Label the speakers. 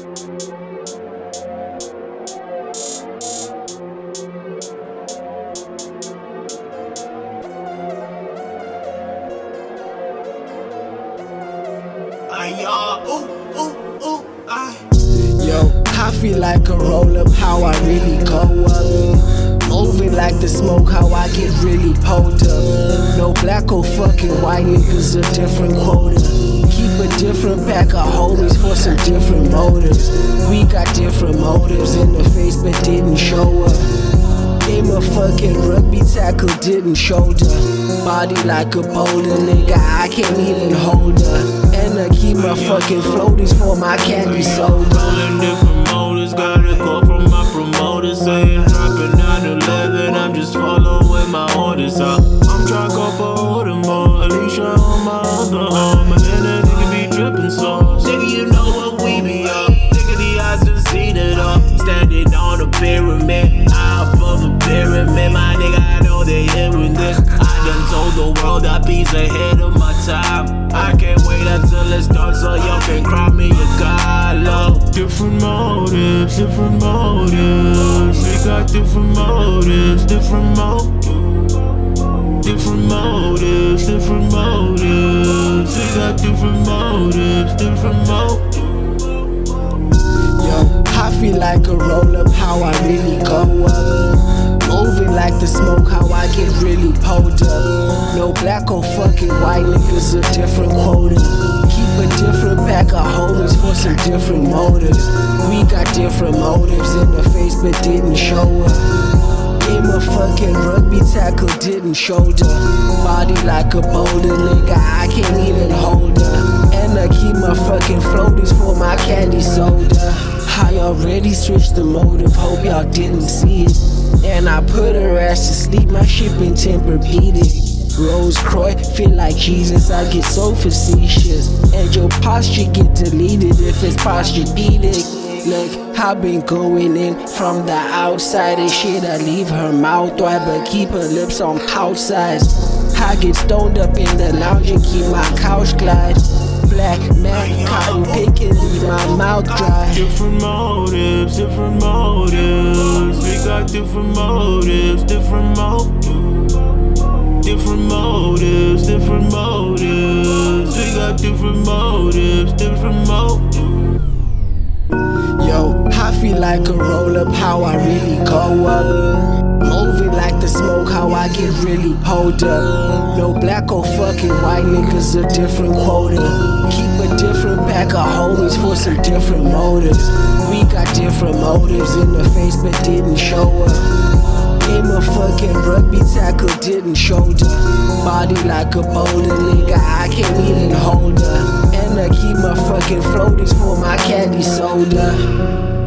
Speaker 1: Uh, uh, uh,
Speaker 2: Yo, I feel like a roll up, how I really go up. Moving like the smoke, how I get really pulled up. No black or fucking white niggas, a different quota. Keep a different pack of homies for some different different motives in the face, but didn't show up. Game a fucking rugby tackle, didn't shoulder. Body like a boulder, nigga, I can't even hold her. And I keep my fucking floaties for my candy soda.
Speaker 1: Motives, different motives. We got different motives, different motives. Different motives, different motives. We got different motives, different motives.
Speaker 2: Yo, I feel like a roll up, how I really go up. Moving like the smoke, how I get really pulled up. No black or fucking white niggas, a different quota. Keep a different pack of different motives. We got different motives in the face, but didn't show up. Game a fucking rugby tackle, didn't shoulder. Body like a boulder, nigga, I can't even hold her. And I keep my fucking floaties for my candy soda. I already switched the motive, hope y'all didn't see it. And I put her ass to sleep, my ship in Tempur-Pedic. Rose Croy, feel like Jesus, I get so facetious. And your posture get deleted if it's posturepedic. Look, I've been going in from the outside and shit. I leave her mouth wide, but keep her lips on pouch size. I get stoned up in the lounge and keep my couch glide. Black man, cotton picking, leave my mouth dry.
Speaker 1: Different motives, different motives. We got different motives, different motives. Different motives, different motives. We got different motives, different motives.
Speaker 2: Yo, I feel like a roll up, how I really go up. Moving like the smoke, how I get really pulled up. No black or fucking white niggas, a different quota. Keep a different pack of homies for some different motives. We got different motives in the face, but didn't show up. Game a fucking rugby tackle, didn't shoulder. Body like a boulder, nigga, I can't even hold her. And I keep my fucking floaties for my candy soda.